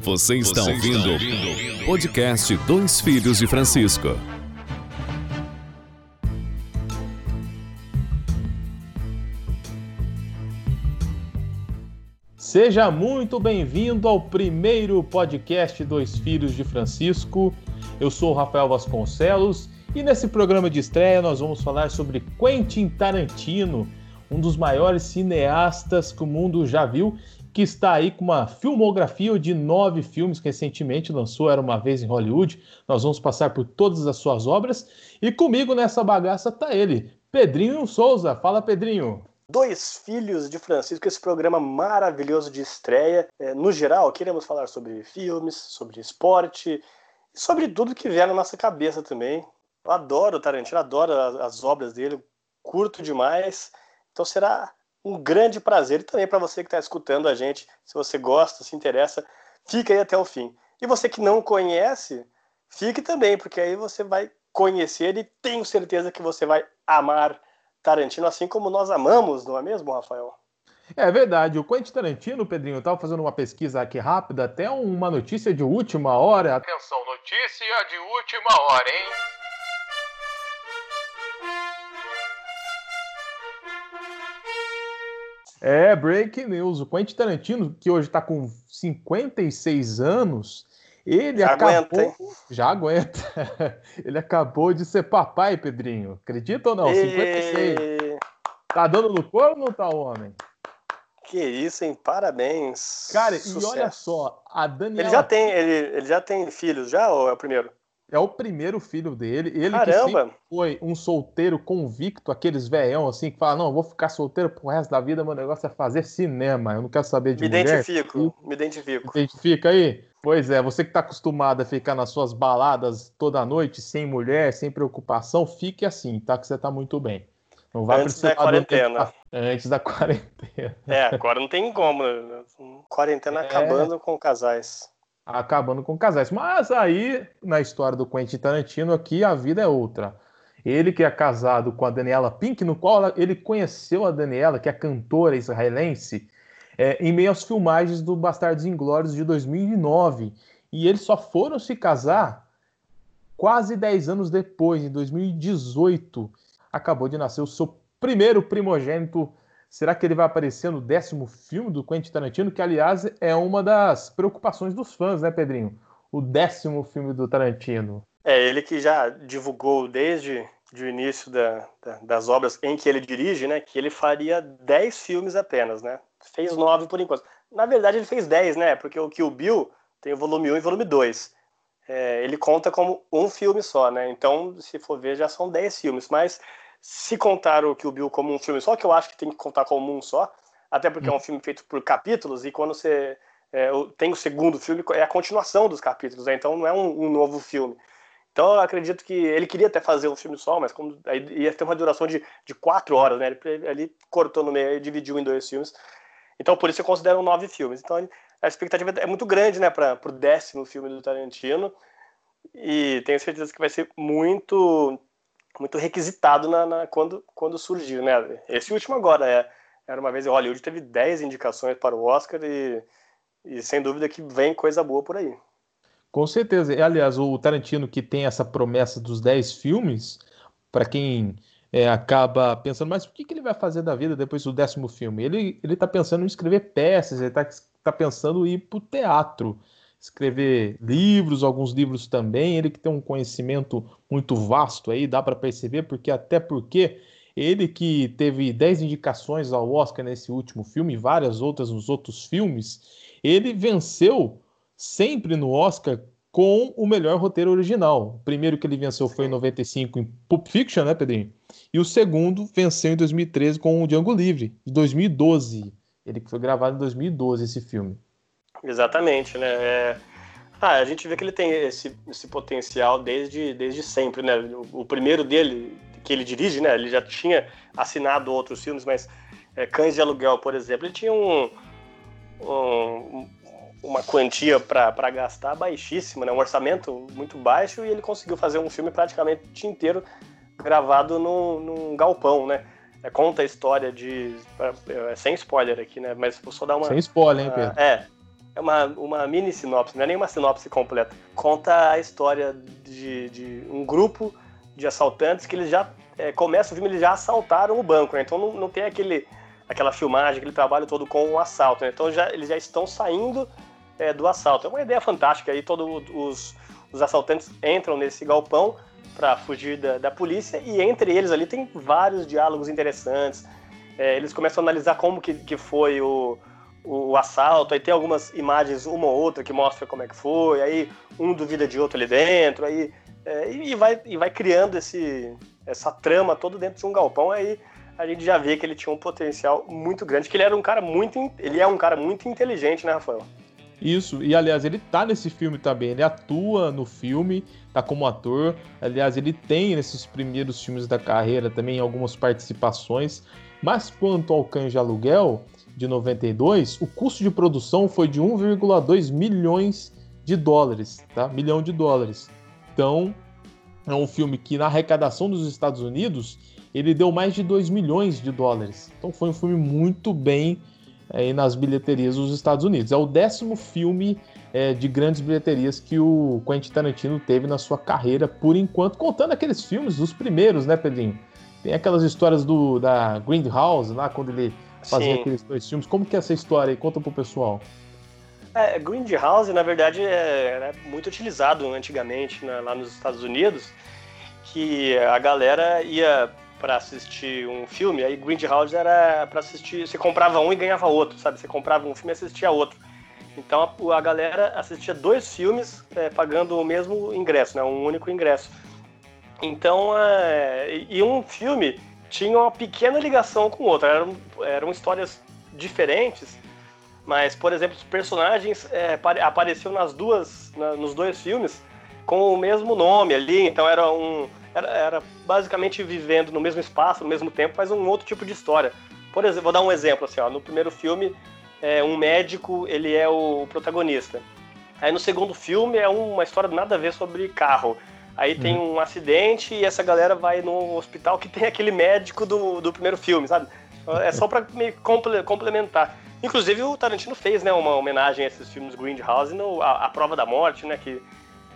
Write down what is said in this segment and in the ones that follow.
Você está, Você ouvindo, ouvindo podcast Dois Filhos de Francisco. Seja muito bem-vindo ao primeiro podcast Dois Filhos de Francisco. Eu sou o Rafael Vasconcelos e nesse programa de estreia nós vamos falar sobre Quentin Tarantino, um dos maiores cineastas que o mundo já viu que está aí com uma filmografia de nove filmes que recentemente lançou, Era Uma Vez em Hollywood. Nós vamos passar por todas as suas obras. E comigo nessa bagaça tá ele, Pedrinho Souza. Fala, Pedrinho. Dois Filhos de Francisco, esse programa maravilhoso de estreia. É, no geral, queremos falar sobre filmes, sobre esporte, sobre tudo que vier na nossa cabeça também. Eu adoro o Tarantino, adoro as, as obras dele, curto demais. Então será um grande prazer e também para você que está escutando a gente, se você gosta, se interessa, fica aí até o fim. E você que não conhece, fique também, porque aí você vai conhecer e tenho certeza que você vai amar Tarantino assim como nós amamos, não é mesmo, Rafael? É verdade. O Quentin Tarantino, Pedrinho, eu estava fazendo uma pesquisa aqui rápida, até uma notícia de última hora. Atenção, notícia de última hora, hein? É, break news. O Quentin Tarantino, que hoje está com 56 anos, ele já acabou. Aguenta, já aguenta. ele acabou de ser papai, Pedrinho. Acredita ou não? E... 56. Tá dando no corpo ou não tá, homem? Que isso, hein? Parabéns. Cara, Sucesso. e olha só, a Daniela. Ele já tem, ele, ele já tem filhos, já ou é o primeiro? É o primeiro filho dele. Ele Caramba. que foi um solteiro convicto, aqueles velhão assim, que fala, não, eu vou ficar solteiro pro resto da vida, meu negócio é fazer cinema, eu não quero saber de me mulher. Identifico, me identifico. Identifica aí? Pois é, você que tá acostumado a ficar nas suas baladas toda noite, sem mulher, sem preocupação, fique assim, tá? Que você tá muito bem. Não vai Antes da quarentena. Antes da quarentena. É, agora não tem como. Né? Quarentena é... acabando com casais acabando com casais. Mas aí, na história do Quentin Tarantino, aqui a vida é outra. Ele que é casado com a Daniela Pink, no qual ele conheceu a Daniela, que é cantora israelense, é, em meio às filmagens do Bastardos Inglórios de 2009. E eles só foram se casar quase 10 anos depois, em 2018. Acabou de nascer o seu primeiro primogênito Será que ele vai aparecer no décimo filme do Quentin Tarantino? Que, aliás, é uma das preocupações dos fãs, né, Pedrinho? O décimo filme do Tarantino. É, ele que já divulgou desde o início da, da, das obras em que ele dirige, né, que ele faria dez filmes apenas, né? Fez nove por enquanto. Na verdade, ele fez dez, né? Porque o Kill Bill tem o volume 1 e volume 2. É, ele conta como um filme só, né? Então, se for ver, já são dez filmes. Mas se contar o Kill Bill como um filme só, que eu acho que tem que contar como um só, até porque é um filme feito por capítulos, e quando você é, tem o segundo filme, é a continuação dos capítulos, né? então não é um, um, novo filme. Então eu acredito que ele queria até fazer um filme só, mas como, ia ter uma duração de, de quatro horas, né? Ele, ele cortou no meio e dividiu em dois filmes. Então por isso eu considero nove filmes. Então a expectativa é muito grande, né, para o décimo filme do Tarantino. E tenho certeza que vai ser muito muito requisitado na, na, quando, quando surgiu, né? Esse último agora é, era uma vez em Hollywood, teve 10 indicações para o Oscar e, e sem dúvida que vem coisa boa por aí. Com certeza. E, aliás, o Tarantino que tem essa promessa dos 10 filmes, para quem é, acaba pensando, mas o que, que ele vai fazer da vida depois do décimo filme? Ele, ele tá pensando em escrever peças, ele está tá pensando em ir para o teatro escrever livros, alguns livros também. Ele que tem um conhecimento muito vasto aí, dá para perceber, porque até porque ele que teve 10 indicações ao Oscar nesse último filme, e várias outras nos outros filmes, ele venceu sempre no Oscar com o melhor roteiro original. O primeiro que ele venceu foi em 95 em Pulp Fiction, né, Pedrinho? E o segundo venceu em 2013 com o Django Livre, de 2012. Ele que foi gravado em 2012 esse filme. Exatamente, né? É... Ah, a gente vê que ele tem esse, esse potencial desde, desde sempre, né? O, o, primeiro dele, que ele dirige, né? Ele já tinha assinado outros filmes, mas é, Cães de Aluguel, por exemplo, ele tinha um, um uma quantia para gastar baixíssima, né? Um orçamento muito baixo e ele conseguiu fazer um filme praticamente inteiro gravado num, num galpão, né? É, conta a história de. É, sem spoiler aqui, né? Mas vou só dar uma. Sem spoiler, hein, Pedro? É, é uma, uma mini sinopse, não é nem uma sinopse completa. Conta a história de, de um grupo de assaltantes que eles já é, começa o filme, eles já assaltaram o banco, né? Então não, não tem aquele, aquela filmagem, aquele trabalho todo com o assalto, né? Então já, eles já estão saindo é, do assalto. É uma ideia fantástica aí, todos os, os assaltantes entram nesse galpão para fugir da, da, polícia e entre eles ali tem vários diálogos interessantes. É, eles começam a analisar como que, que foi o, o, o, assalto, aí tem algumas imagens, uma ou outra, que mostra como é que foi, aí um duvida de outro ali dentro, aí é, e, vai, e vai criando esse, essa trama toda dentro de um galpão, aí a gente já vê que ele tinha um potencial muito grande, que ele era um cara muito. Ele é um cara muito inteligente, né, Rafael? Isso, e aliás, ele tá nesse filme também, ele atua no filme, tá como ator. Aliás, ele tem nesses primeiros filmes da carreira também algumas participações. Mas quanto ao Cães de Aluguel, de 92, o custo de produção foi de 1,2 milhões de dólares, tá? Milhão de dólares. Então, é um filme que na arrecadação dos Estados Unidos, ele deu mais de 2 milhões de dólares. Então foi um filme muito bem é, nas bilheterias dos Estados Unidos. É o décimo filme é, de grandes bilheterias que o Quentin Tarantino teve na sua carreira, por enquanto, contando aqueles filmes dos primeiros, né, Pedrinho? Tem aquelas histórias do da Grindhouse, lá quando ele fazia Sim. aqueles dois filmes. Como que é essa história aí? Conta pro pessoal. É, Grindhouse, na verdade, é, era muito utilizado antigamente né, lá nos Estados Unidos, que a galera ia para assistir um filme, aí Grindhouse era para assistir, você comprava um e ganhava outro, sabe? Você comprava um filme e assistia outro. Então a, a galera assistia dois filmes é, pagando o mesmo ingresso, né? Um único ingresso. Então, é, e um filme tinha uma pequena ligação com o outro, eram, eram histórias diferentes, mas, por exemplo, os personagens é, apareciam nas duas, na, nos dois filmes com o mesmo nome ali, então era um era, era, basicamente vivendo no mesmo espaço, no mesmo tempo, mas um outro tipo de história. Por exemplo, vou dar um exemplo assim, ó, no primeiro filme, é, um médico ele é o protagonista. Aí no segundo filme é uma história nada a ver sobre carro. Aí tem uhum. um acidente e essa galera vai no hospital que tem aquele médico do, do primeiro filme, sabe? É só para me complementar. Inclusive o Tarantino fez, né, uma homenagem a esses filmes Grindhouse no a, a Prova da Morte, né, que,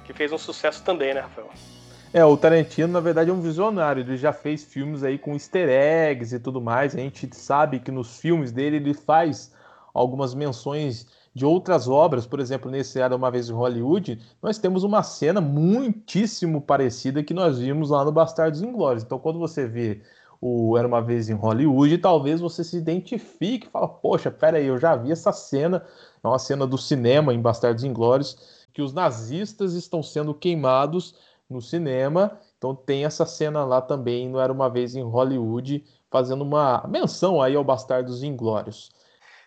que fez um sucesso também, né, Rafael? É, o Tarantino, na verdade, é um visionário. Ele já fez filmes aí com easter eggs e tudo mais. A gente sabe que nos filmes dele ele faz algumas menções de outras obras. Por exemplo, nesse Era Uma Vez em Hollywood, nós temos uma cena muitíssimo parecida que nós vimos lá no Bastardos Inglórios. Então, quando você vê o Era Uma Vez em Hollywood, talvez você se identifique e fala, poxa, peraí, eu já vi essa cena. É uma cena do cinema em Bastardos Inglórios, que os nazistas estão sendo queimados no cinema. Então tem essa cena lá também, não era uma vez em Hollywood, fazendo uma menção aí ao Bastardos Inglórios.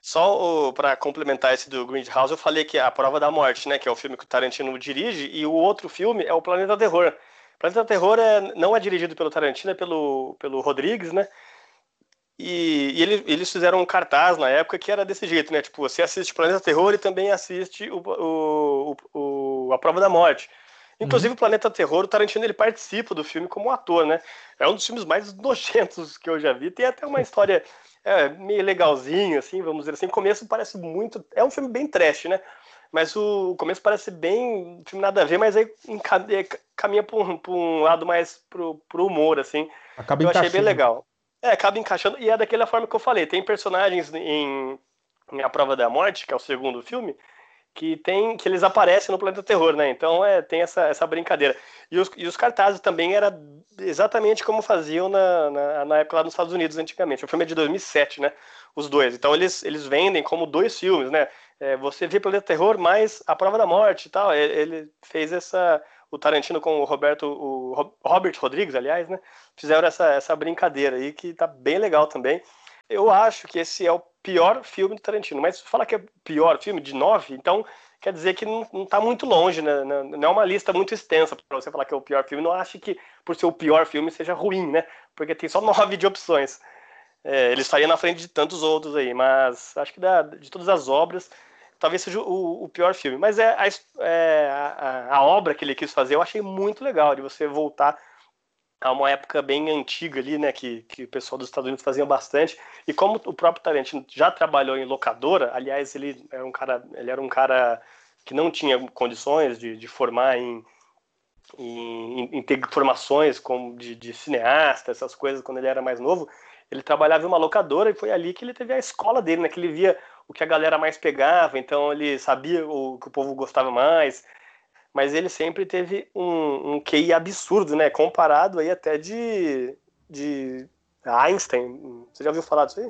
Só para complementar esse do Grindhouse, eu falei que é A Prova da Morte, né, que é o filme que o Tarantino dirige, e o outro filme é o Planeta Terror. O Planeta Terror é, não é dirigido pelo Tarantino, é pelo, pelo Rodrigues, né? E, e ele, eles fizeram um cartaz na época que era desse jeito, né? Tipo, você assiste Planeta Terror e também assiste o, o, o, A Prova da Morte. Inclusive, uhum. o Planeta Terror, o Tarantino ele participa do filme como ator, né? É um dos filmes mais nojentos que eu já vi. Tem até uma história é, meio legalzinha, assim, vamos dizer assim. O começo parece muito. É um filme bem trash, né? Mas o começo parece bem. filme nada a ver, mas aí caminha para um, um, lado mais pro, pro humor, assim. Acaba eu achei bem legal. É, acaba encaixando. E é daquela forma que eu falei. Tem personagens em, em A Prova da Morte, que é o segundo filme, que tem que eles aparecem no Planeta Terror, né? Então é, tem essa, essa brincadeira. E os, e os cartazes também era exatamente como faziam na, na, na, época lá nos Estados Unidos antigamente. O filme é de 2007, né? Os dois. Então eles, eles vendem como dois filmes, né? É, você vê Planeta Terror mais A Prova da Morte e tal. Ele fez essa o Tarantino com o Roberto o Robert Rodrigues, aliás, né? Fizeram essa, essa brincadeira aí que tá bem legal também. Eu acho que esse é o pior filme do Tarantino. Mas fala que é o pior filme de nove, então quer dizer que não, está muito longe, né? Não é uma lista muito extensa para você falar que é o pior filme. Não acho que por ser o pior filme seja ruim, né? Porque tem só nove de opções. É, ele estaria na frente de tantos outros aí, mas acho que da, de todas as obras, talvez seja o, o pior filme. Mas é, a, é a, a, obra que ele quis fazer, eu achei muito legal, de você voltar há uma época bem antiga ali, né, que, que o pessoal dos Estados Unidos fazia bastante. E como o próprio Tarantino já trabalhou em locadora, aliás, ele era um cara, ele era um cara que não tinha condições de, de formar em, em, em, ter formações como de, de cineasta, essas coisas, quando ele era mais novo. Ele trabalhava em uma locadora e foi ali que ele teve a escola dele, né, que ele via o que a galera mais pegava, então ele sabia o que o povo gostava mais, mas ele sempre teve um, um QI absurdo, né? Comparado aí até de, de Einstein. Você já ouviu falar disso aí?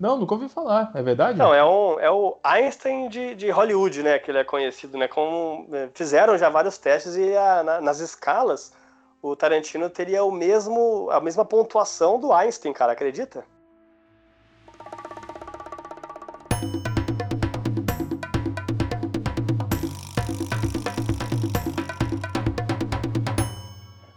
Não, nunca ouvi falar, é verdade? Não, é, um, é o Einstein de, de Hollywood, né? Que ele é conhecido, né? Como é, fizeram já vários testes e a, na, nas escalas o Tarantino teria o mesmo, a mesma pontuação do Einstein, cara, acredita?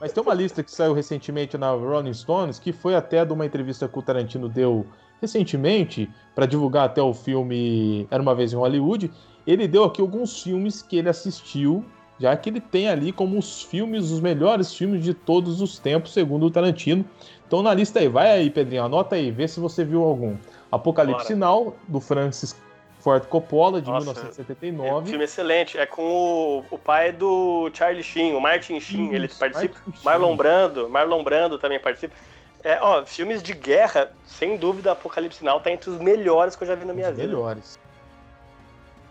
Mas tem uma lista que saiu recentemente na Rolling Stones, que foi até de uma entrevista que o Tarantino deu recentemente, para divulgar até o filme Era uma Vez em Hollywood. Ele deu aqui alguns filmes que ele assistiu, já que ele tem ali como os filmes, os melhores filmes de todos os tempos, segundo o Tarantino. Então na lista aí, vai aí, Pedrinho, anota aí, vê se você viu algum. Apocalipse Bora. Sinal, do Francis Ford Coppola, de Nossa, 1979. É um filme excelente. É com o, o pai do Charlie Sheen, o Martin Sheen, Isso, ele participa. Marlon Brando, Marlon Brando também participa. É, ó, filmes de guerra, sem dúvida, Apocalipse Now tá entre os melhores que eu já vi na minha os vida. Melhores.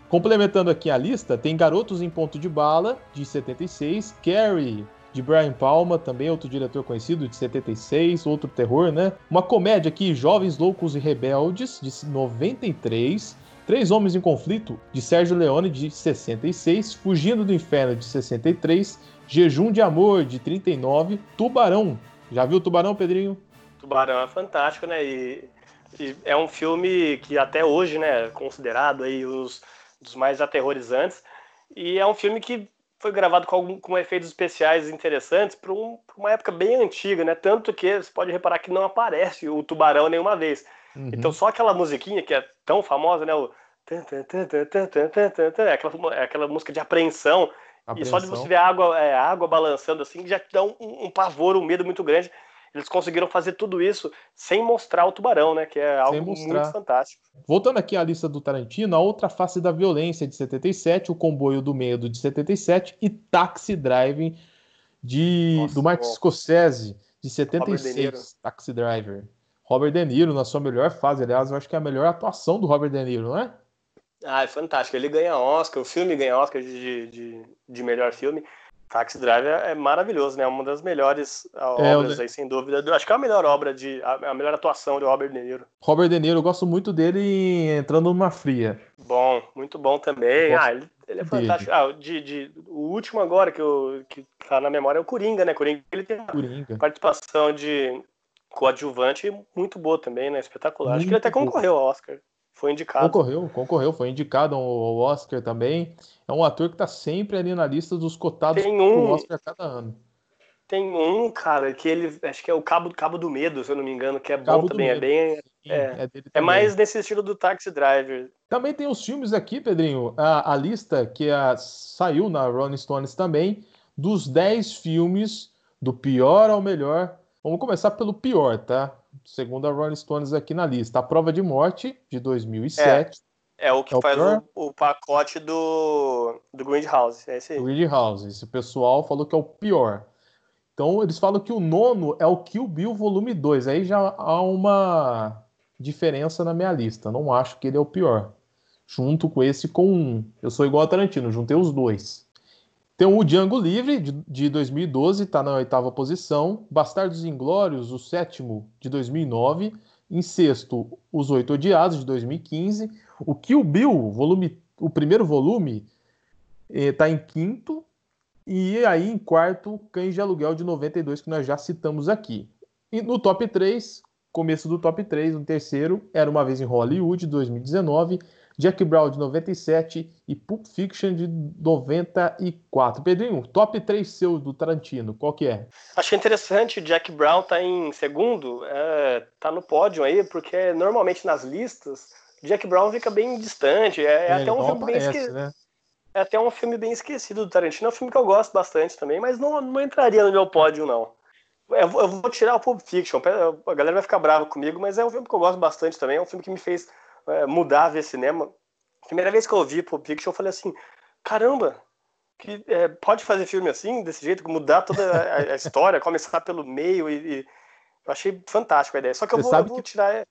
Complementando aqui a lista, tem Garotos em Ponto de Bala, de 76, Carrie, de Brian Palma, também outro diretor conhecido, de 76, outro terror, né? Uma comédia aqui, Jovens Loucos e Rebeldes, de 93, Três Homens em Conflito, de Sérgio Leone, de 66, Fugindo do Inferno, de 63, Jejum de Amor, de 39, Tubarão. Já viu Tubarão, Pedrinho? Tubarão é fantástico, né? E, e é um filme que até hoje, né, é considerado aí os dos mais aterrorizantes. E é um filme que foi gravado com, algum, com efeitos especiais interessantes para um, uma época bem antiga, né? Tanto que você pode reparar que não aparece o tubarão nenhuma vez. Uhum. Então só aquela musiquinha que é tão famosa, né? O... É aquela, é aquela música de apreensão. apreensão. E só de você ver a água, é, a água balançando assim, já te dá um, um pavor, um medo muito grande. Eles conseguiram fazer tudo isso sem mostrar o tubarão, né? Que é algo muito fantástico. Voltando aqui à lista do Tarantino, a outra face da violência de 77, o comboio do medo de 77 e Taxi Driving de, Nossa, do Martin Scorsese de 76. Taxi Driver. Robert De Niro na sua melhor fase. Aliás, eu acho que é a melhor atuação do Robert De Niro, não é? Ah, é fantástico. Ele ganha Oscar, o filme ganha Oscar de, de, de melhor filme. Taxi Driver é maravilhoso, né? Uma das melhores ah, é, obras aí, sem dúvida. Acho que é a melhor obra de. a, melhor atuação de Robert De Niro. Robert De Niro, eu gosto muito dele entrando numa fria. Bom, muito bom também. Ah, ele, ele é fantástico. Ah, de, de, o último agora que, eu, que tá na memória é o Coringa, né? Coringa, ele tem Coringa. participação de coadjuvante muito boa também, né? Espetacular. Muito Acho que ele até concorreu ao Oscar. Foi indicado. Concorreu, concorreu, foi indicado ao Oscar também. É um ator que está sempre ali na lista dos cotados Tem um... Oscar a cada ano. Tem um, cara, que ele. Acho que é o Cabo, Cabo do Medo, se eu não me engano, que é Cabo bom também. É bem. Sim, é, é, é, mais nesse estilo do Taxi Driver. Também tem os filmes aqui, Pedrinho. A, a lista que a, saiu na Rolling Stones também, dos 10 filmes, do pior ao melhor. Vamos começar pelo pior, tá? segundo a Rolling Stones aqui na lista. A Prova de Morte, de 2007. É, é o que é faz o, o, pacote do, do Grindhouse. É esse aí. Grindhouse. Esse pessoal falou que é o pior. Então, eles falam que o nono é o Kill Bill Volume 2. Aí já há uma diferença na minha lista. Não acho que ele é o pior. Junto com esse com um. Eu sou igual a Tarantino, juntei os dois. Tem o Django Livre, de, de 2012, está na oitava posição. Bastardos Inglórios, o sétimo, de 2009. Em sexto, Os Oito Odiados, de 2015. O Kill Bill, volume, o primeiro volume, está eh, em quinto. E aí, em quarto, Cães de Aluguel, de 92, que nós já citamos aqui. E no top 3, começo do top 3, o terceiro, Era Uma Vez em Hollywood, de 2019. Jack Brown de 97 e Pulp Fiction de 94. Pedrinho, top 3 seus do Tarantino, qual que é? Achei interessante, Jack Brown tá em segundo, é, tá no pódio aí, porque normalmente nas listas, Jack Brown fica bem distante, é, é, é até um filme aparece, bem esquecido. Né? É até um filme bem esquecido do Tarantino, é um filme que eu gosto bastante também, mas não, não entraria no meu pódio, não. Eu vou, tirar o Pulp Fiction. A galera vai ficar brava comigo, mas é um filme que eu gosto bastante também. É um filme que me fez mudar a ver cinema. Primeira vez que eu vi Pulp Fiction, eu falei assim: caramba, que é, pode fazer filme assim, desse jeito, mudar toda a, a história, começar pelo meio e, e, eu achei fantástico a ideia. Só que eu vou, eu vou que... tirar é,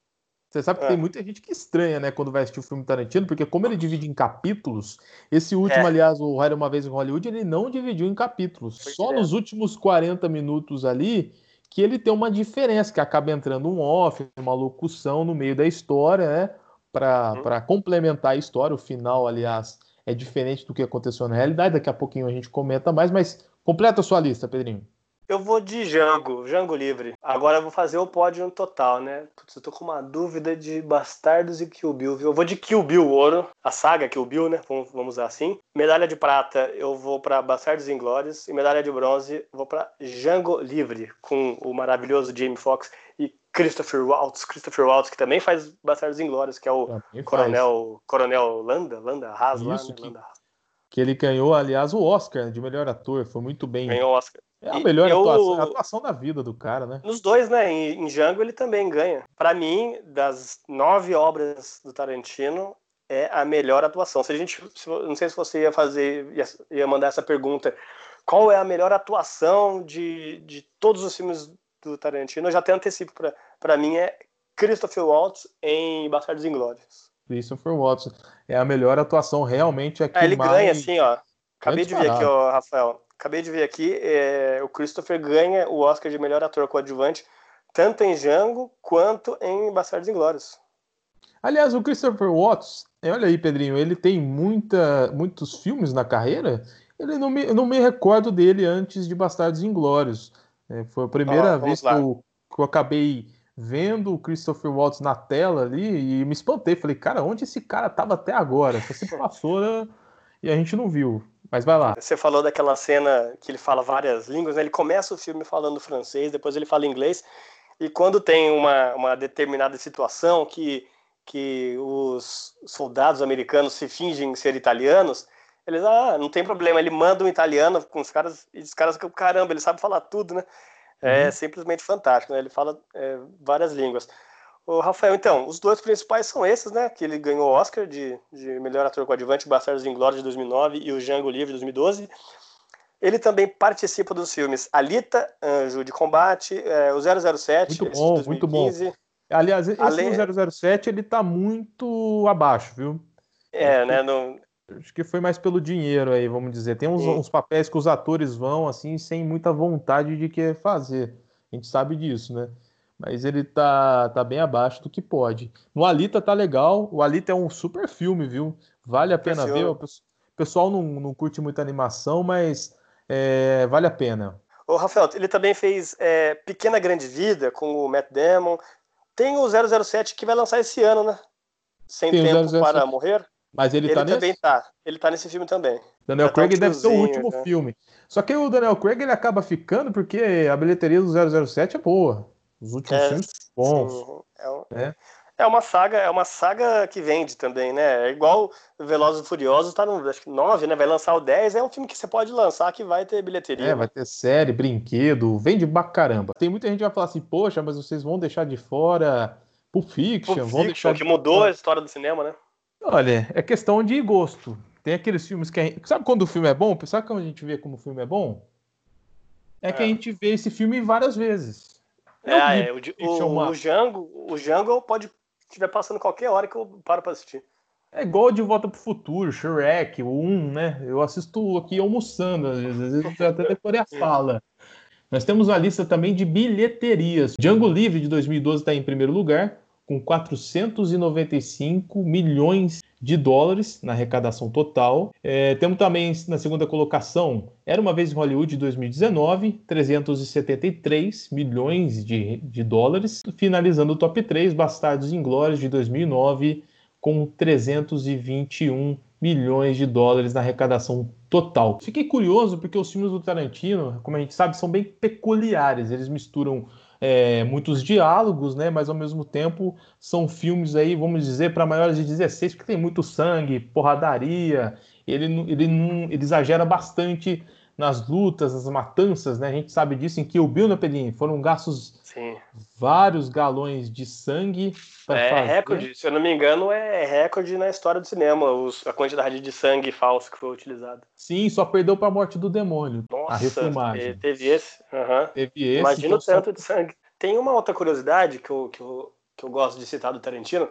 você sabe que é. tem muita gente que estranha, né, quando vai assistir o filme Tarantino, porque como ele divide em capítulos, esse último, é. aliás, o Era Uma Vez em Hollywood, ele não dividiu em capítulos. Foi Só nos últimos 40 minutos ali que ele tem uma diferença, que acaba entrando um off, uma locução no meio da história, né, para uhum. complementar a história. O final, aliás, é diferente do que aconteceu na realidade. Daqui a pouquinho a gente comenta mais, mas completa a sua lista, Pedrinho. Eu vou de Jango, Jango livre. Agora eu vou fazer o pódio no total, né? Putz, eu tô com uma dúvida de Bastardos e Kill Bill, viu? Eu vou de Kill Bill ouro, a saga Kill Bill, né? Vamos, vamos usar assim. Medalha de prata eu vou para Bastardos Inglórios e medalha de bronze eu vou para Jango livre, com o maravilhoso Jamie Foxx e Christopher Waltz, Christopher Waltz que também faz Bastardos Inglórios, que é o Coronel, Coronel Landa, Landa Haas lá, né? que, Landa. que ele ganhou, aliás, o Oscar de melhor ator, foi muito bem. Ganhou o Oscar. É a melhor eu, atuação, a atuação da vida do cara, né? Nos dois, né? Em, em Django ele também ganha. Para mim, das nove obras do Tarantino, é a melhor atuação. Se a gente, se, não sei se você ia fazer, ia, ia, mandar essa pergunta, qual é a melhor atuação de, de todos os filmes do Tarantino? Eu já tenho antecipo para mim é Christopher Waltz em Bastardos Inglórios. Christopher Waltz é a melhor atuação realmente aqui. É, ele mais... ganha assim, ó. Acabei de ver aqui, ó, Rafael acabei de ver aqui, é, o Christopher ganha o Oscar de melhor ator coadjuvante, tanto em Django quanto em Bastardos Inglórios. Aliás, o Christopher Watts, olha aí, Pedrinho, ele tem muita, muitos filmes na carreira. Ele não me, não me recordo dele antes de Bastardos Inglórios. É, foi a primeira ah, vez que eu, que eu, acabei vendo o Christopher Watts na tela ali e me espantei. Falei, cara, onde esse cara estava até agora? Só se passou né? e a gente não viu. Mas vai lá. Você falou daquela cena que ele fala várias línguas, né? Ele começa o filme falando francês, depois ele fala inglês. E quando tem uma, uma determinada situação que, que os soldados americanos se fingem ser italianos, eles, ah, não tem problema, ele manda um italiano com os caras, e os caras, caramba, ele sabe falar tudo, né? É uhum. simplesmente fantástico, né? Ele fala é, várias línguas. O Rafael, então, os dois principais são esses, né? Que ele ganhou o Oscar de, de melhor ator coadjuvante, Bastardos Inglórios de 2009 e o Django Livre de 2012. Ele também participa dos filmes Alita, Anjo de Combate, é, o 007, muito bom, muito bom. Aliás, esse Além... 007 ele tá muito abaixo, viu? É, né? No... Acho que foi mais pelo dinheiro aí, vamos dizer. Tem uns, uns, papéis que os atores vão assim sem muita vontade de querer fazer. A gente sabe disso, né? mas ele tá, tá bem abaixo do que pode. No Alita tá legal, o Alita é um super filme, viu? Vale a pena ver. O pessoal não, não curte muita animação, mas é, vale a pena. O Rafael, ele também fez é, Pequena Grande Vida com o Matt Damon. Tem o 007 que vai lançar esse ano, né? Sem Tem Tempo para Morrer. Mas ele, ele tá também nesse? tá. Ele tá nesse filme também. Daniel Craig tá deve ser o último né? filme. Só que o Daniel Craig ele acaba ficando porque a bilheteria do 007 é boa. Os últimos é, filmes bons. Sim, é, um, é. é, uma saga, é uma saga que vende também, né? É igual Velozes e Furiosos, tá no acho que 9, né? Vai lançar o 10, é um filme que você pode lançar que vai ter bilheteria. É, vai ter série, brinquedo, vende pra caramba. Tem muita gente que vai falar assim, poxa, mas vocês vão deixar de fora Pulp Fiction, Pulp vão deixar que mudou a história do cinema, né? Olha, é questão de gosto. Tem aqueles filmes que a gente... Sabe quando o filme é bom? Sabe quando a gente vê como o filme é bom? É, é. que a gente vê esse filme várias vezes. É, é, o, o, o, Django, o Django pode estiver passando qualquer hora que eu paro pra assistir. É igual De Volta pro Futuro, Shrek, o 1, né? Eu assisto aqui almoçando, às vezes eu até decorei a fala. Nós temos uma lista também de bilheterias. Django Livre de 2012 está em primeiro lugar, com 495 milhões de dólares na arrecadação total. É, temos também na segunda colocação Era uma vez em Hollywood de 2019, 373 milhões de, de dólares. Finalizando o top 3, Bastardos Inglórios de 2009, com 321 milhões de dólares na arrecadação total. Fiquei curioso porque os filmes do Tarantino, como a gente sabe, são bem peculiares. Eles misturam é, muitos diálogos, né? Mas ao mesmo tempo são filmes aí, vamos dizer, para maiores de 16, porque tem muito sangue, porradaria. Ele, ele, ele exagera bastante nas lutas, nas matanças, né? A gente sabe disso em Kill Bill, né, Pedrinho? Foram gastos Sim. vários galões de sangue É fazer. recorde, se eu não me engano, é recorde na história do cinema, os- a quantidade de sangue falso que foi utilizado. Sim, só perdeu para a morte do demônio. a Nossa, refilmagem. te- teve esse. aham. Teve esse. Imagina então o só- tanto de sangue. Tem uma outra curiosidade que eu, que, eu, que eu gosto de citar do Tarantino,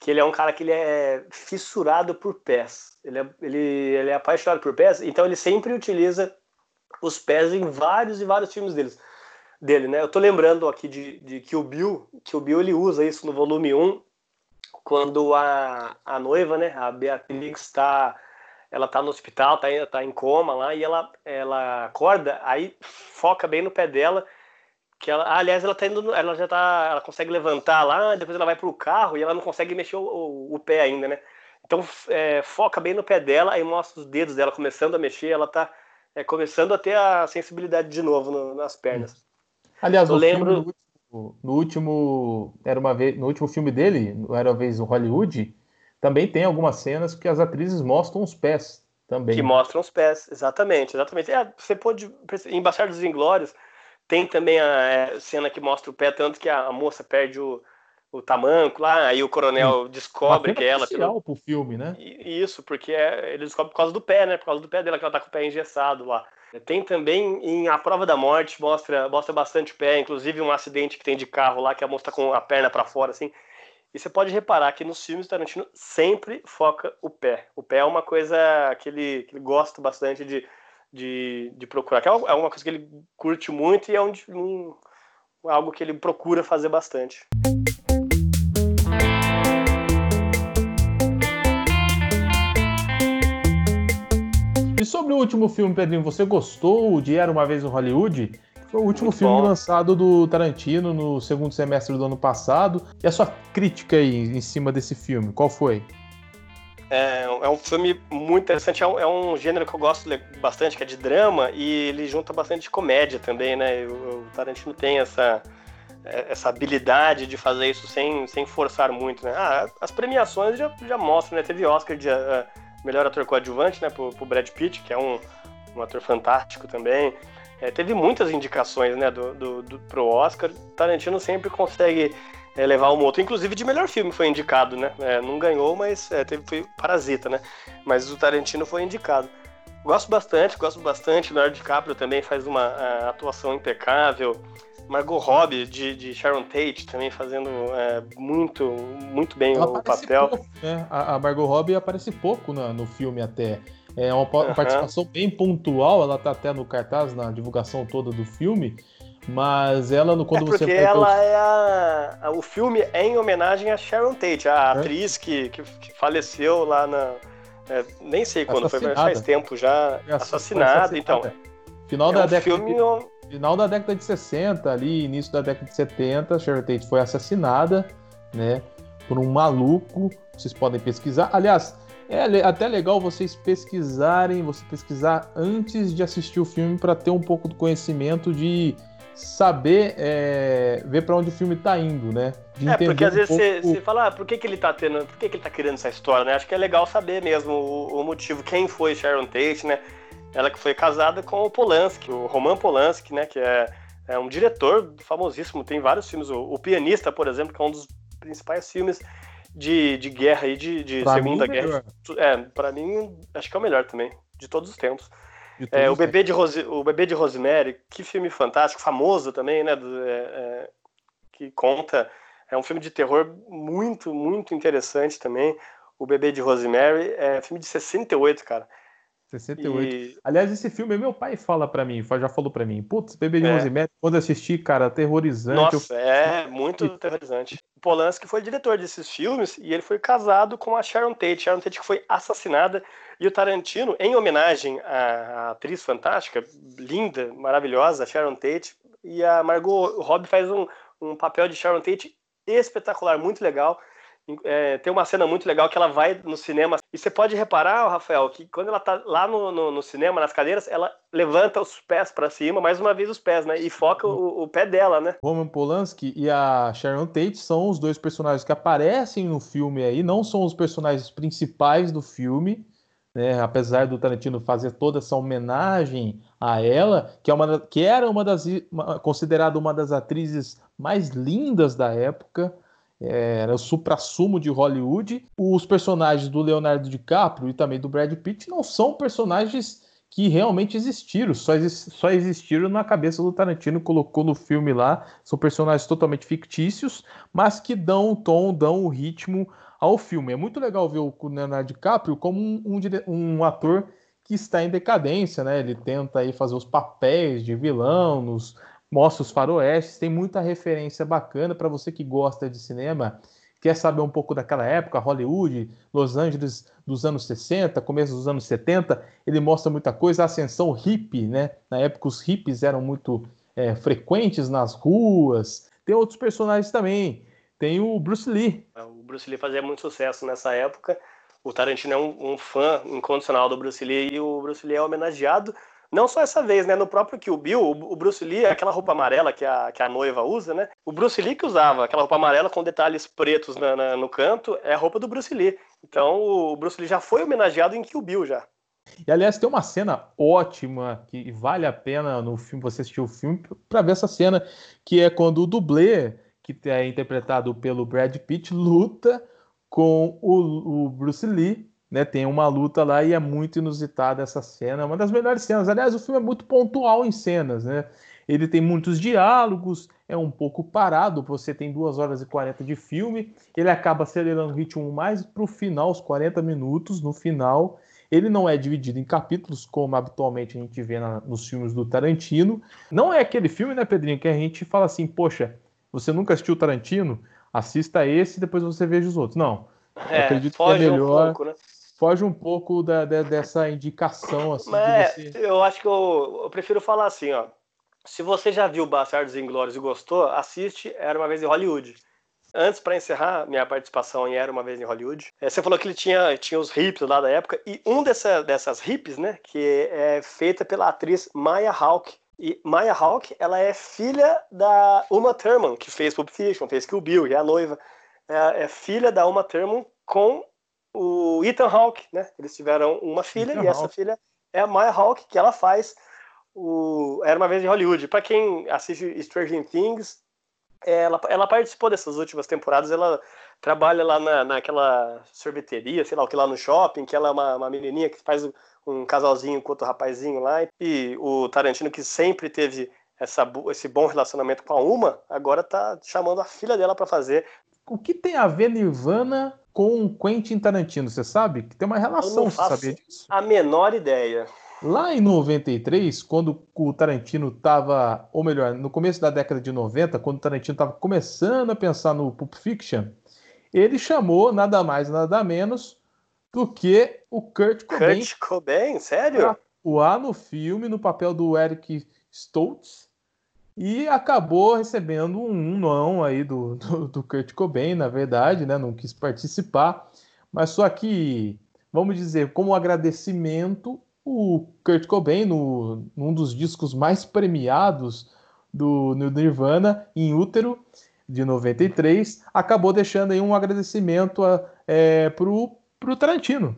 que ele é um cara que ele é fissurado por pés. Ele é, ele, ele é apaixonado por pés, então ele sempre utiliza os pés em vários e vários filmes deles, dele, né? Eu tô lembrando aqui de, de Kill Bill, Kill Bill ele usa isso no volume 1, quando a, a noiva, né, a Beatrix está ela tá no hospital, tá, tá em coma lá, e ela, ela acorda, aí foca bem no pé dela, que ela, aliás, ela tá indo, ela já tá, ela consegue levantar lá, depois ela vai pro carro e ela não consegue mexer o, o- o pé ainda, né? Então é, foca bem no pé dela, aí mostra os dedos dela começando a mexer, ela tá é, começando a ter a sensibilidade de novo no- nas pernas. Aliás, Eu lembro- no, último, no último era uma vez, no último filme dele, Era uma vez o Hollywood, também tem algumas cenas que as atrizes mostram os pés também. Que mostram os pés, exatamente, exatamente. É, você pode em Bastardos Inglórios tem também a é, cena que mostra o pé, tanto que a moça perde o, o tamanco lá, aí o coronel descobre que é ela... Pelo... pro filme, né? Isso, porque é- ele descobre por causa do pé, né? Por causa do pé dela, que ela tá com o pé engessado lá. Tem também em A Prova da Morte, mostra, mostra bastante pé, inclusive um acidente que tem de carro lá, que a moça tá com a perna para fora, assim. E você pode reparar que nos filmes Tarantino sempre foca o pé. O pé é uma coisa que ele, que ele gosta bastante de, de, de procurar, que é uma é uma coisa que ele curte muito e é um, um- algo que ele procura fazer bastante. Sobre o último filme, Pedrinho, você gostou de Era Uma Vez no Hollywood? Foi o último Muito filme bom. lançado do Tarantino no segundo semestre do ano passado. E a sua crítica aí em cima desse filme, qual foi? É, é um filme muito interessante, é um, é um gênero que eu gosto bastante, que é de drama, e ele junta bastante comédia também, né? O, o Tarantino tem essa, é, essa habilidade de fazer isso sem, sem forçar muito, né? Ah, as premiações já, já mostram, né? Teve Oscar de ah, melhor ator coadjuvante, né? Pro, pro Brad Pitt, que é um, um ator fantástico também. É, teve muitas indicações, né? Do, do, do, pro Oscar. Tarantino sempre consegue é, levar um outro. Inclusive de melhor filme foi indicado, né? É, não ganhou, mas é, teve, foi Parasita, né? Mas o Tarantino foi indicado. Gosto bastante, gosto bastante. Leonardo DiCaprio também faz uma a, atuação impecável. Margot Robbie, de, de Sharon Tate, também fazendo é, muito, muito bem Ela o papel. pouco, né? A, a Margot Robbie aparece pouco na- no filme até. É uma Aham. participação bem pontual, ela tá até no cartaz, na divulgação toda do filme. Mas ela, no- É quando você porque ela é a, O filme é em homenagem a Sharon Tate, a É. atriz que, que, faleceu lá na. é, nem sei quando foi, mas Assassinada. faz tempo já. foi ass- foi Assassinada, então. Final É da um década filme. de... Final da década de 60, ali, início da década de 70, Sharon Tate foi assassinada, né, por um maluco. Vocês podem pesquisar. Aliás, é até legal vocês pesquisarem, você pesquisar antes de assistir o filme para ter um pouco do conhecimento de saber é, ver para onde o filme tá indo, né? De É, porque às um vezes você, pouco- fala, ah, por que, que ele tá tendo. Por que, que ele tá criando essa história, né? Acho que é legal saber mesmo o, o motivo, quem foi Sharon Tate, né? Ela que foi casada com o Polanski, o Roman Polanski, né? Que é, é um diretor famosíssimo, tem vários filmes. O, o Pianista, por exemplo, que é um dos principais filmes de, de guerra e de, de Segunda mim, Guerra. melhor É, pra mim, acho que é o melhor também, de todos os tempos. É, o, bebê de Rose, o Bebê de Rosemary, que filme fantástico, famoso também, né? é, é, que conta. É um filme de terror muito, muito interessante também. O Bebê de Rosemary é filme de 68, cara. 68. E Aliás, esse filme, meu pai fala pra mim, já falou pra mim, putz, Bebê de É. Rosemary, quando eu assisti, cara, aterrorizante. Nossa, eu- é muito terrorizante. O Polanski foi diretor desses filmes e ele foi casado com a Sharon Tate. Sharon Tate que foi assassinada e o Tarantino, em homenagem à atriz fantástica, linda, maravilhosa, Sharon Tate, e a Margot Robbie faz um, um papel de Sharon Tate espetacular, muito legal. É, tem uma cena muito legal que ela vai no cinema e você pode reparar, Rafael, que quando ela tá lá no, no, no cinema, nas cadeiras, ela levanta os pés para cima, mais uma vez os pés, né? E foca o, o pé dela, né? Roman Polanski e a Sharon Tate são os dois personagens que aparecem no filme aí, não são os personagens principais do filme, né? Apesar do Tarantino fazer toda essa homenagem a ela, que, é uma, que era uma das uma, considerada uma das atrizes mais lindas da época, era o supra-sumo de Hollywood. Os personagens do Leonardo DiCaprio e também do Brad Pitt não são personagens que realmente existiram, só, só existiram na cabeça do Tarantino, colocou no filme lá, são personagens totalmente fictícios, mas que dão o tom, dão o ritmo ao filme. É muito legal ver o Leonardo DiCaprio como um, um, um ator que está em decadência, né? Ele tenta aí fazer os papéis de vilão, nos, mostra os faroestes, tem muita referência bacana para você que gosta de cinema, quer saber um pouco daquela época, Hollywood, Los Angeles dos anos 60, começo dos anos 70, ele mostra muita coisa, a ascensão hippie, né? Na época os hippies eram muito é, frequentes nas ruas. Tem outros personagens também. Tem o Bruce Lee. O Bruce Lee fazia muito sucesso nessa época. O Tarantino é um, um fã incondicional do Bruce Lee e o Bruce Lee é homenageado não só essa vez, né? No próprio Kill Bill, o Bruce Lee, aquela roupa amarela que a, que a noiva usa, né? O Bruce Lee que usava aquela roupa amarela com detalhes pretos na, na, no canto, é a roupa do Bruce Lee. Então o Bruce Lee já foi homenageado em Kill Bill já. E aliás, tem uma cena ótima que vale a pena no filme, você assistir o filme, para ver essa cena, que é quando o dublê, que é interpretado pelo Brad Pitt, luta com o, o Bruce Lee né, tem uma luta lá e é muito inusitada essa cena, uma das melhores cenas. Aliás, o filme é muito pontual em cenas, né? Ele tem muitos diálogos, é um pouco parado, você tem 2 horas e 40 de filme, ele acaba acelerando o ritmo mais para o final, os 40 minutos, no final. Ele não é dividido em capítulos, como habitualmente a gente vê na, nos filmes do Tarantino. Não é aquele filme, né, Pedrinho, que a gente fala assim, poxa, você nunca assistiu Tarantino? Assista esse e depois você veja os outros. Não. É, acredito que é melhor. Um pouco, né? Foge um pouco da, da, dessa indicação. Assim, Mas você... eu acho que eu, eu, prefiro falar assim, ó. Se você já viu Bastardos Inglórios e gostou, assiste Era Uma Vez em Hollywood. Antes, para encerrar minha participação em Era Uma Vez em Hollywood, é, você falou que ele tinha, tinha os hips lá da época, e um dessa, dessas hips, né, que é feita pela atriz Maya Hawke. E Maya Hawke, ela é filha da Uma Thurman, que fez Pulp Fiction, fez Kill Bill, que é a noiva. É, é filha da Uma Thurman com o Ethan Hawke, né? Eles tiveram uma filha Ethan e essa filha é a Maya Hawke, que ela faz o Era uma vez em Hollywood. Para quem assiste Stranger Things, ela, ela participou dessas últimas temporadas, ela trabalha lá na, naquela sorveteria, sei lá o que lá no shopping, que ela é uma, uma menininha que faz um casalzinho com outro rapazinho lá. E o Tarantino, que sempre teve essa, esse bom relacionamento com a Uma, agora tá chamando a filha dela para fazer. O que tem a ver Nirvana com Quentin Tarantino, você sabe? Que tem uma relação, você sabia disso? A menor ideia. Lá em 93, quando o Tarantino estava, ou melhor, no começo da década de 90, quando o Tarantino estava começando a pensar no Pulp Fiction, ele chamou nada mais, nada menos do que o Kurt Cobain. Kurt Cobain, sério? O A no filme, no papel do Eric Stoltz, e acabou recebendo um não aí do, do, do, Kurt Cobain, na verdade, né? Não quis participar, mas só que, vamos dizer, como agradecimento, o Kurt Cobain, no, num dos discos mais premiados do, Nirvana, em útero, de 93, acabou deixando aí um agradecimento é, pro, pro Tarantino,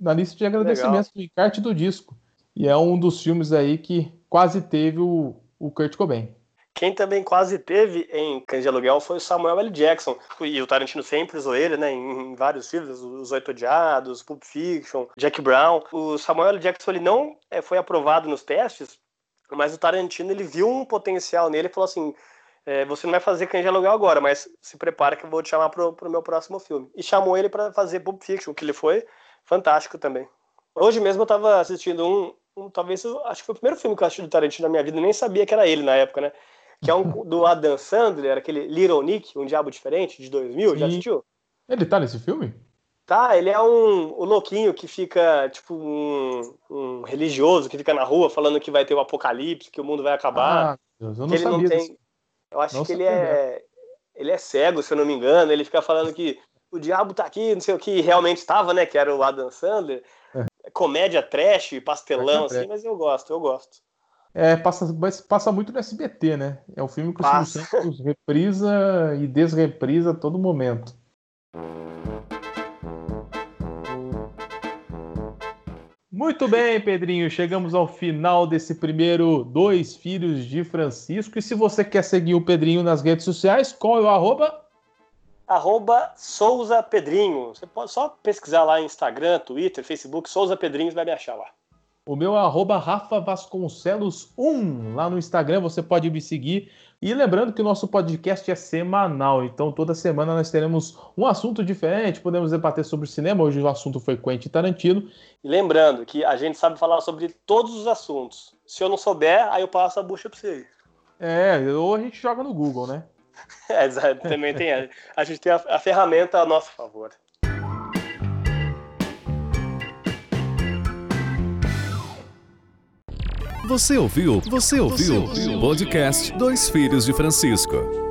na lista de agradecimentos Legal. do encarte do disco. E é um dos filmes aí que quase teve o, o Kurt Cobain. Quem também quase teve em Cães Aluguel foi o Samuel L. Jackson. E o Tarantino sempre usou ele, né? Em vários filmes, Os Oito Odiados, Pulp Fiction, Jack Brown. O Samuel L. Jackson ele não é, foi aprovado nos testes, mas o Tarantino ele viu um potencial nele e falou assim: é, você não vai fazer Cães Aluguel agora, mas se prepara que eu vou te chamar pro, pro meu próximo filme. E chamou ele para fazer Pulp Fiction, que ele foi fantástico também. Hoje mesmo eu estava assistindo um, talvez, acho que foi o primeiro filme que eu assisti do Tarantino na minha vida, nem sabia que era ele na época, né? Que é um do Adam Sandler, aquele Little Nick, Um Diabo Diferente, de 2000, Sim. já assistiu? Ele tá nesse filme? Tá, ele é um, um louquinho que fica, tipo, um, um, religioso que fica na rua falando que vai ter o um apocalipse, que o mundo vai acabar. Ah, Deus, eu não sabia não tem... Eu acho não que ele é... ele é cego, se eu não me engano, ele fica falando que o diabo tá aqui, não sei o que, realmente estava, né, que era o Adam Sandler comédia trash, pastelão, assim, mas eu gosto, eu gosto. É, passa, passa muito no SBT, né? É um filme que o Silvio Santos reprisa e desreprisa a todo momento. Muito bem, Pedrinho. Chegamos ao final desse primeiro Dois Filhos de Francisco. E se você quer seguir o Pedrinho nas redes sociais, qual é o arroba? Arroba Souza Pedrinho. Você pode só pesquisar lá em Instagram, Twitter, Facebook, Souza Pedrinho, você vai me achar lá. O meu é arroba Rafa Vasconcelos 1. Lá no Instagram você pode me seguir. E lembrando que o nosso podcast é semanal, então toda semana nós teremos um assunto diferente, podemos debater sobre cinema. Hoje o assunto foi Quentin Tarantino. E lembrando que a gente sabe falar sobre todos os assuntos. Se eu não souber, aí eu passo a bucha para você. É, ou a gente joga no Google, né? É, também tem. A, a gente tem a, a ferramenta a nosso favor. Você ouviu? Você ouviu? Você ouviu? Podcast Dois Filhos de Francisco.